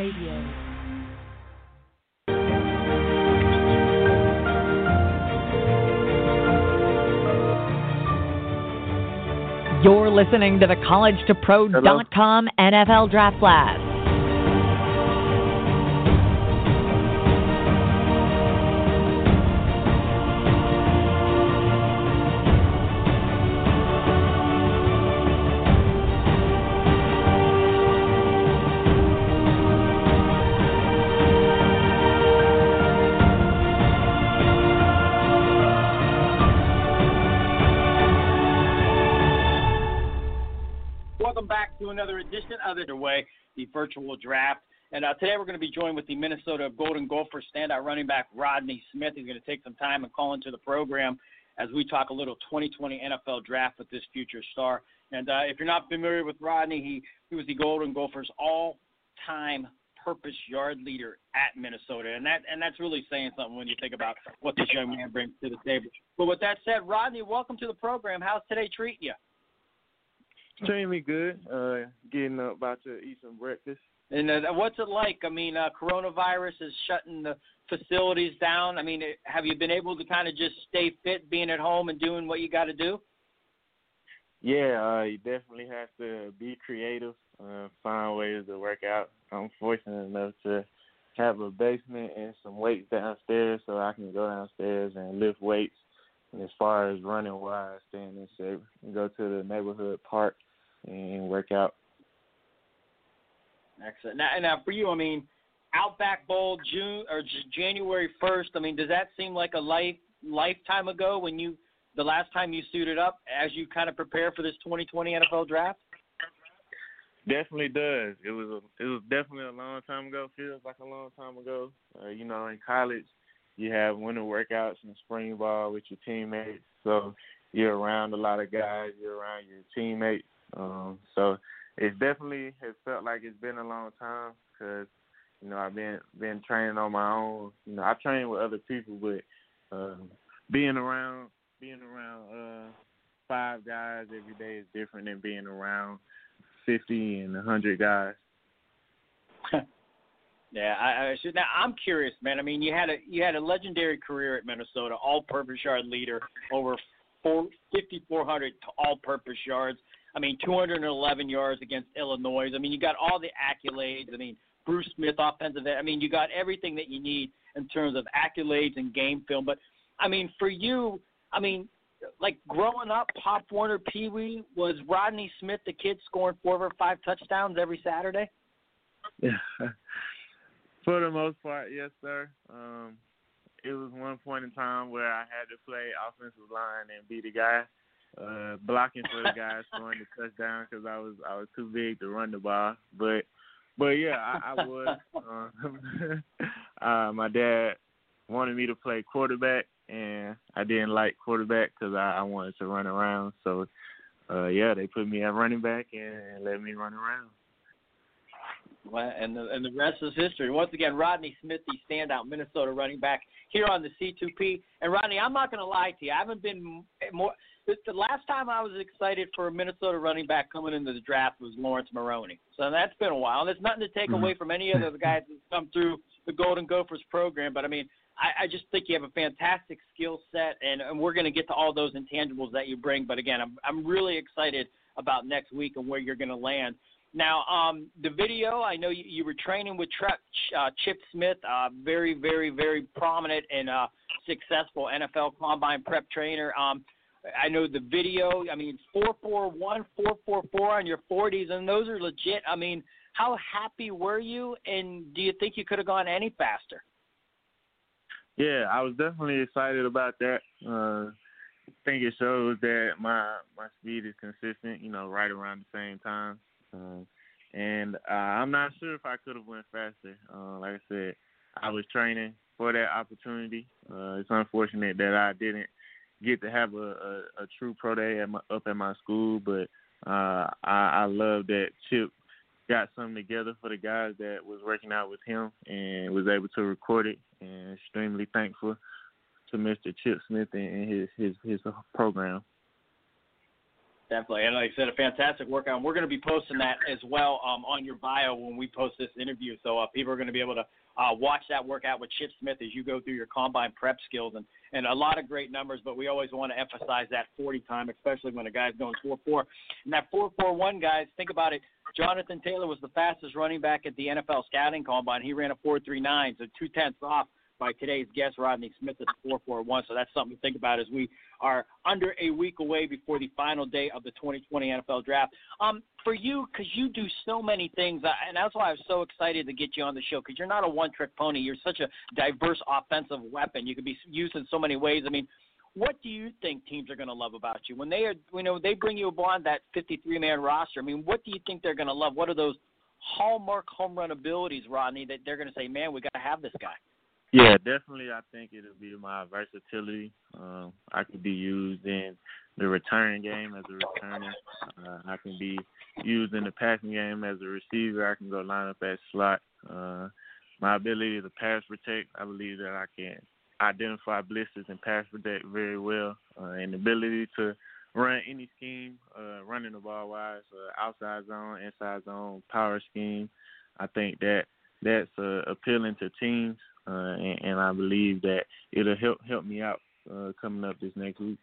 Radio. You're listening to the College2Pro.com NFL Draft Blast. Back to another edition of the way, the virtual draft. And uh, today we're going to be joined with the Minnesota Golden Gophers standout running back Rodney Smith. He's going to take some time and call into the program as we talk a little 2020 NFL draft with this future star. And uh, if you're not familiar with Rodney, he, he was the Golden Gophers all-time purpose yard leader at Minnesota, and that and that's really saying something when you think about what this young man brings to the table. But with that said, Rodney, welcome to the program. How's today treating you? Me good. Uh, getting up, about to eat some breakfast. And uh, what's it like? I mean, uh, coronavirus is shutting the facilities down. I mean, have you been able to kind of just stay fit, being at home and doing what you got to do? Yeah, uh, you definitely have to be creative, uh, find ways to work out. I'm fortunate enough to have a basement and some weights downstairs, so I can go downstairs and lift weights. And as far as running wise, staying in shape, and go to the neighborhood park and work out. Excellent. Now, now for you, I mean, Outback Bowl June or January first. I mean, does that seem like a life lifetime ago when you the last time you suited up as you kind of prepare for this 2020 NFL draft? Definitely does. It was a, it was definitely a long time ago. Feels like a long time ago. Uh, you know, in college, you have winter workouts and spring ball with your teammates, so you're around a lot of guys. You're around your teammates. Um, so it's definitely has felt like it's been a long time because you know I've been been training on my own. You know I train with other people, but um, being around being around uh, five guys every day is different than being around fifty and a hundred guys. yeah, I, I should. Now I'm curious, man. I mean, you had a you had a legendary career at Minnesota, all-purpose yard leader, over four, 5,400 all-purpose yards. I mean, 211 yards against Illinois. I mean, you got all the accolades. I mean, Bruce Smith, offensive. I mean, you got everything that you need in terms of accolades and game film. But I mean, for you, I mean, like growing up, Pop Warner, Pee Wee was Rodney Smith, the kid scoring four or five touchdowns every Saturday. Yeah, for the most part, yes, sir. Um, it was one point in time where I had to play offensive line and be the guy uh, blocking for the guy scoring the touchdown because I was I was too big to run the ball. But but yeah, I, I was. Um, uh, my dad wanted me to play quarterback, and I didn't like quarterback because I, I wanted to run around. So uh, yeah, they put me at running back and, and let me run around. Well, and the and the rest is history. Once again, Rodney Smith, the standout Minnesota running back here on the C2P. And Rodney, I'm not going to lie to you, I haven't been more. The last time I was excited for a Minnesota running back coming into the draft was Laurence Maroney. So that's been a while. And there's nothing to take Mm-hmm. away from any of the guys that come through the Golden Gophers program. But I mean, I, I just think you have a fantastic skill set, and, and we're going to get to all those intangibles that you bring. But again, I'm I'm really excited about next week and where you're going to land. Now, um, the video, I know you, you were training with Tre- uh, Chip Smith, uh, very, very, very prominent and uh, successful NFL combine prep trainer. Um, I know the video. I mean, four four one, four four four on your forties, and those are legit. I mean, how happy were you, and do you think you could have gone any faster? Yeah, I was definitely excited about that. Uh, I think it shows that my my speed is consistent. You know, right around the same time. Uh, and uh, I'm not sure if I could have went faster. Uh, like I said, I was training for that opportunity. Uh, it's unfortunate that I didn't get to have a, a, a true pro day at my, up at my school, but uh, I, I love that Chip got something together for the guys that was working out with him and was able to record it. And extremely thankful to Mr. Chip Smith and his his his program. Definitely, and like I said, a fantastic workout. And we're going to be posting that as well um, on your bio when we post this interview, so uh, people are going to be able to uh, watch that workout with Chip Smith as you go through your combine prep skills and and a lot of great numbers. But we always want to emphasize that 40 time, especially when a guy's going 4-4. And that 4-4-1, guys, think about it. Jonathan Taylor was the fastest running back at the NFL scouting combine. He ran a 4.39, so two tenths off by today's guest, Rodney Smith, at 441. So that's something to think about as we are under a week away before the final day of the 2020 NFL Draft. Um, for you, because you do so many things, uh, and that's why I was so excited to get you on the show, because you're not a one-trick pony. You're such a diverse offensive weapon. You could be used in so many ways. I mean, what do you think teams are going to love about you when they are, you know, they bring you upon that 53-man roster? I mean, what do you think they're going to love? What are those hallmark home run abilities, Rodney, that they're going to say, man, we got to have this guy? Yeah, definitely. I think it'll be my versatility. Um, I could be used in the return game as a returner. Uh, I can be used in the passing game as a receiver. I can go line up at slot. Uh, my ability to pass protect, I believe that I can identify blitzes and pass protect very well, uh, and the ability to run any scheme, uh, running the ball wise, uh, outside zone, inside zone, power scheme. I think that that's uh, appealing to teams uh, and, and I believe that it'll help help me out uh, coming up this next week.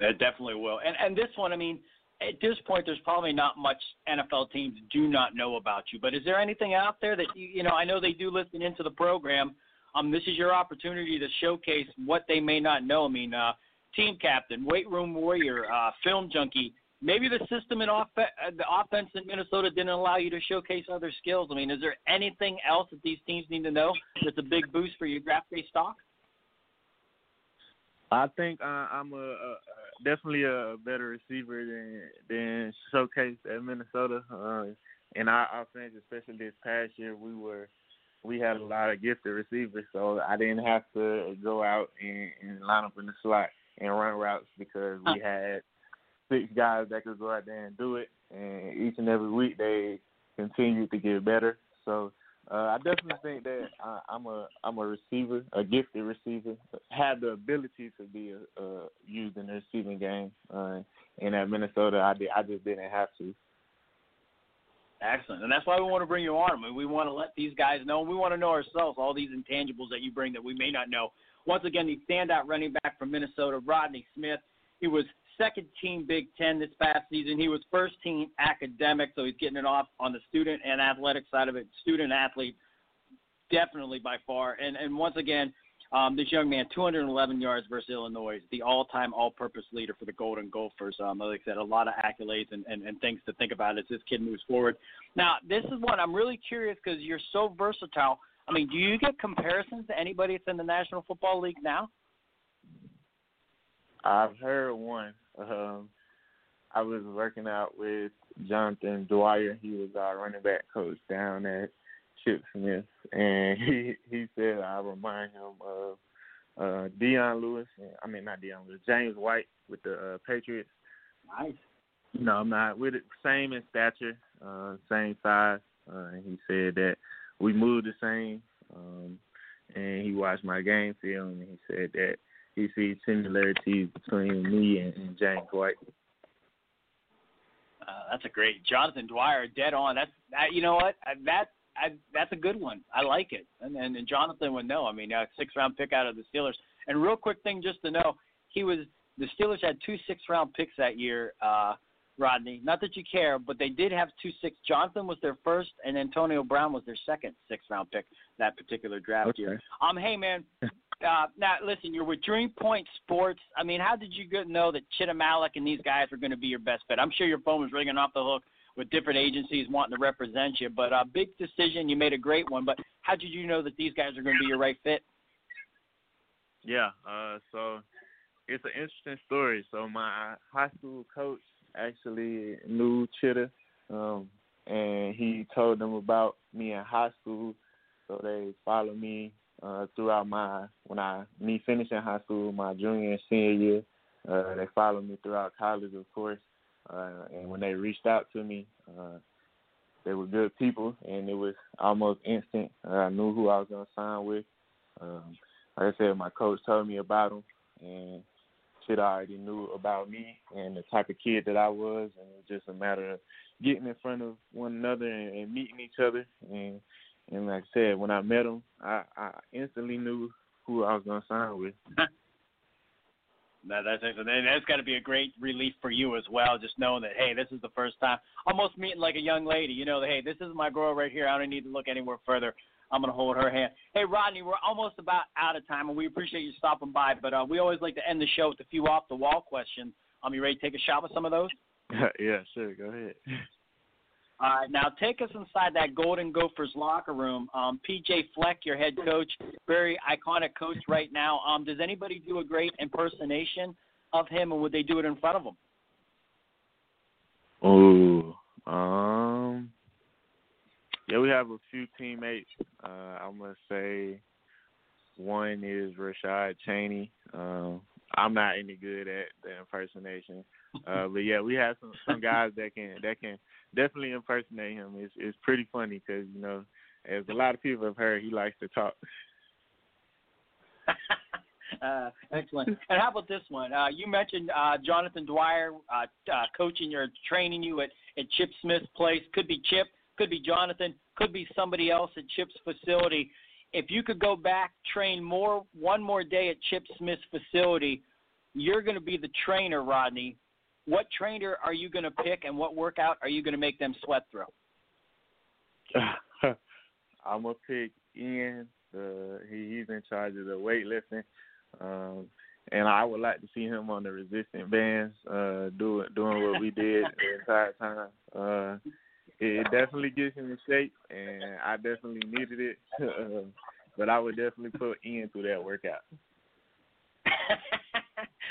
It definitely will. And and this one, I mean, at this point, there's probably not much NFL teams do not know about you. But is there anything out there that you you know? I know they do listen into the program. Um, this is your opportunity to showcase what they may not know. I mean, uh, team captain, weight room warrior, uh, film junkie maybe the system in off- uh, the offense in Minnesota didn't allow you to showcase other skills. I mean, is there anything else that these teams need to know that's a big boost for your draft day stock? I think uh, I'm a, a definitely a better receiver than than showcased at Minnesota. Uh, in our offense, especially this past year, we were we had a lot of gifted receivers, so I didn't have to go out and, and line up in the slot and run routes because we had six guys that could go out there and do it, and each and every week they continue to get better. So uh, I definitely think that I, I'm a I'm a receiver, a gifted receiver, have the ability to be a, uh, used in the receiving game. Uh, and at Minnesota, I did I just didn't have to. Excellent, and that's why we want to bring you on. I mean, we want to let these guys know. We want to know ourselves all these intangibles that you bring that we may not know. Once again, the standout running back from Minnesota, Rodney Smith. He was second team Big Ten this past season. He was first team academic, so he's getting it off on the student and athletic side of it. Student athlete, definitely by far. And and once again, um, this young man, 211 yards versus Illinois, the all-time all-purpose leader for the Golden Gophers. Um, like I said, a lot of accolades and, and, and things to think about as this kid moves forward. Now, this is what I'm really curious because you're so versatile. I mean, do you get comparisons to anybody that's in the National Football League now? I've heard one. Um, I was working out with Jonathan Dwyer. He was our running back coach down at Chip Smith, and he he said I remind him of uh Dion Lewis. I mean not Dion Lewis, James White with the uh, Patriots. Nice. No, I'm not with it. Same in stature, uh, same size. Uh, and he said that we moved the same. Um, and he watched my game film, and he said that he sees similarities between me and, and James White. Uh, that's a great Jonathan Dwyer, dead on. That's that, you know what that I, that's a good one. I like it, and, and and Jonathan would know. I mean, a six round pick out of the Steelers. And real quick thing, just to know, he was the Steelers had two six round picks that year. Uh, Rodney. Not that you care, but they did have two six. Jonathan was their first, and Antonio Brown was their second six round pick that particular draft okay. year. Um, hey man, uh, now listen, you're with Dream Point Sports. I mean, how did you get, know that Chita Malik and these guys were going to be your best fit? I'm sure your phone was ringing off the hook with different agencies wanting to represent you, but a uh, big decision. You made a great one, but how did you know that these guys are going to be your right fit? Yeah, uh, so it's an interesting story. So my high school coach actually knew Chita, um, and he told them about me in high school. So they followed me uh, throughout my when I me finishing high school, my junior and senior year. Uh, they followed me throughout college, of course. Uh, and when they reached out to me, uh, they were good people, and it was almost instant. Uh, I knew who I was gonna sign with. Um, like I said, my coach told me about them, and Chita I already knew about me and the type of kid that I was, and it was just a matter of getting in front of one another and, and meeting each other. And and like I said, when I met him, I, I instantly knew who I was gonna sign with. No, that's excellent. And that's got to be a great relief for you as well, just knowing that hey, this is the first time, almost meeting like a young lady. You know, that, hey, this is my girl right here. I don't need to look anywhere further. I'm going to hold her hand. Hey, Rodney, we're almost about out of time, and we appreciate you stopping by. But uh, we always like to end the show with a few off the wall questions. Um, you ready to take a shot with some of those? yeah, sure. Go ahead. All right, now take us inside that Golden Gophers locker room. Um, PJ Fleck, your head coach, very iconic coach right now. Um, does anybody do a great impersonation of him, and would they do it in front of him? Oh, um, yeah, we have a few teammates. Uh, I'm gonna say one is Rashad Cheney. Um, I'm not any good at the impersonation, uh, but yeah, we have some some guys that can that can definitely impersonate him. It's it's pretty funny because you know, as a lot of people have heard, he likes to talk. uh, excellent. And how about this one? Uh, you mentioned uh, Jonathan Dwyer uh, uh, coaching or training you at, at Chip Smith's place. Could be Chip, could be Jonathan, could be somebody else at Chip's facility. If you could go back, train more, one more day at Chip Smith's facility, you're going to be the trainer, Rodney. What trainer are you going to pick, and what workout are you going to make them sweat through? I'm gonna pick Ian. Uh, he, he's in charge of the weightlifting, um, and I would like to see him on the resistant bands, uh, doing doing what we did the entire time. Uh, it definitely gets him in shape, and I definitely needed it. Uh, but I would definitely put Ian through that workout.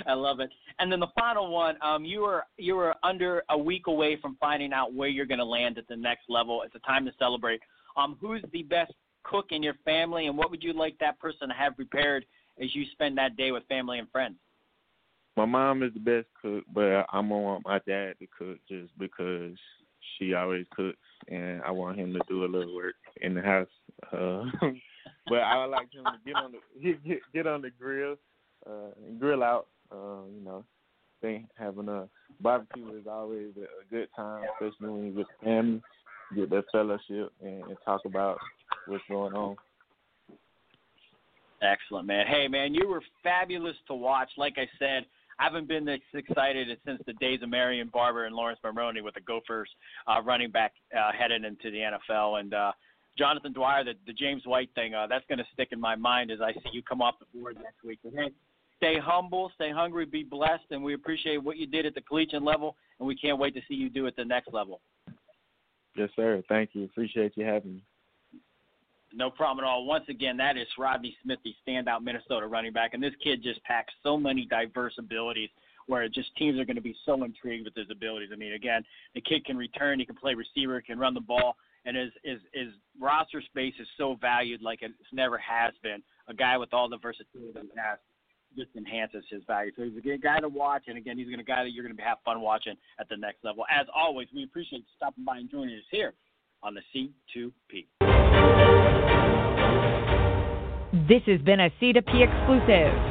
I love it. And then the final one, um, you were you were under a week away from finding out where you're going to land at the next level. It's a time to celebrate. Um, who's the best cook in your family, and what would you like that person to have prepared as you spend that day with family and friends? My mom is the best cook, but I'm gonna want my dad to cook just because she always cooks, and I want him to do a little work in the house. Uh, but I would like him to get on the get, get on the grill uh, and grill out. Uh, you know, think having a barbecue is always a, good time, especially when you with family, get that fellowship and, and talk about what's going on. Excellent, man. Hey, man, you were fabulous to watch. Like I said, I haven't been this excited since the days of Marion Barber and Laurence Maroney with the Gophers uh, running back uh, headed into the NFL. And uh, Jonathan Dwyer, the, the James White thing, uh, that's going to stick in my mind as I see you come off the board next week. But, hey, stay humble, stay hungry, be blessed, and we appreciate what you did at the collegiate level, and we can't wait to see you do at the next level. Yes, sir. Thank you. Appreciate you having me. No problem at all. Once again, that is Rodney Smith, the standout Minnesota running back, and this kid just packs so many diverse abilities. Where just teams are going to be so intrigued with his abilities. I mean, again, the kid can return, he can play receiver, can run the ball, and his his, his roster space is so valued like it never has been. A guy with all the versatility that he has just enhances his value. So he's a good guy to watch, and again, he's a guy that you're going to have fun watching at the next level. As always, we appreciate you stopping by and joining us here on the C2P. This has been a C2P exclusive.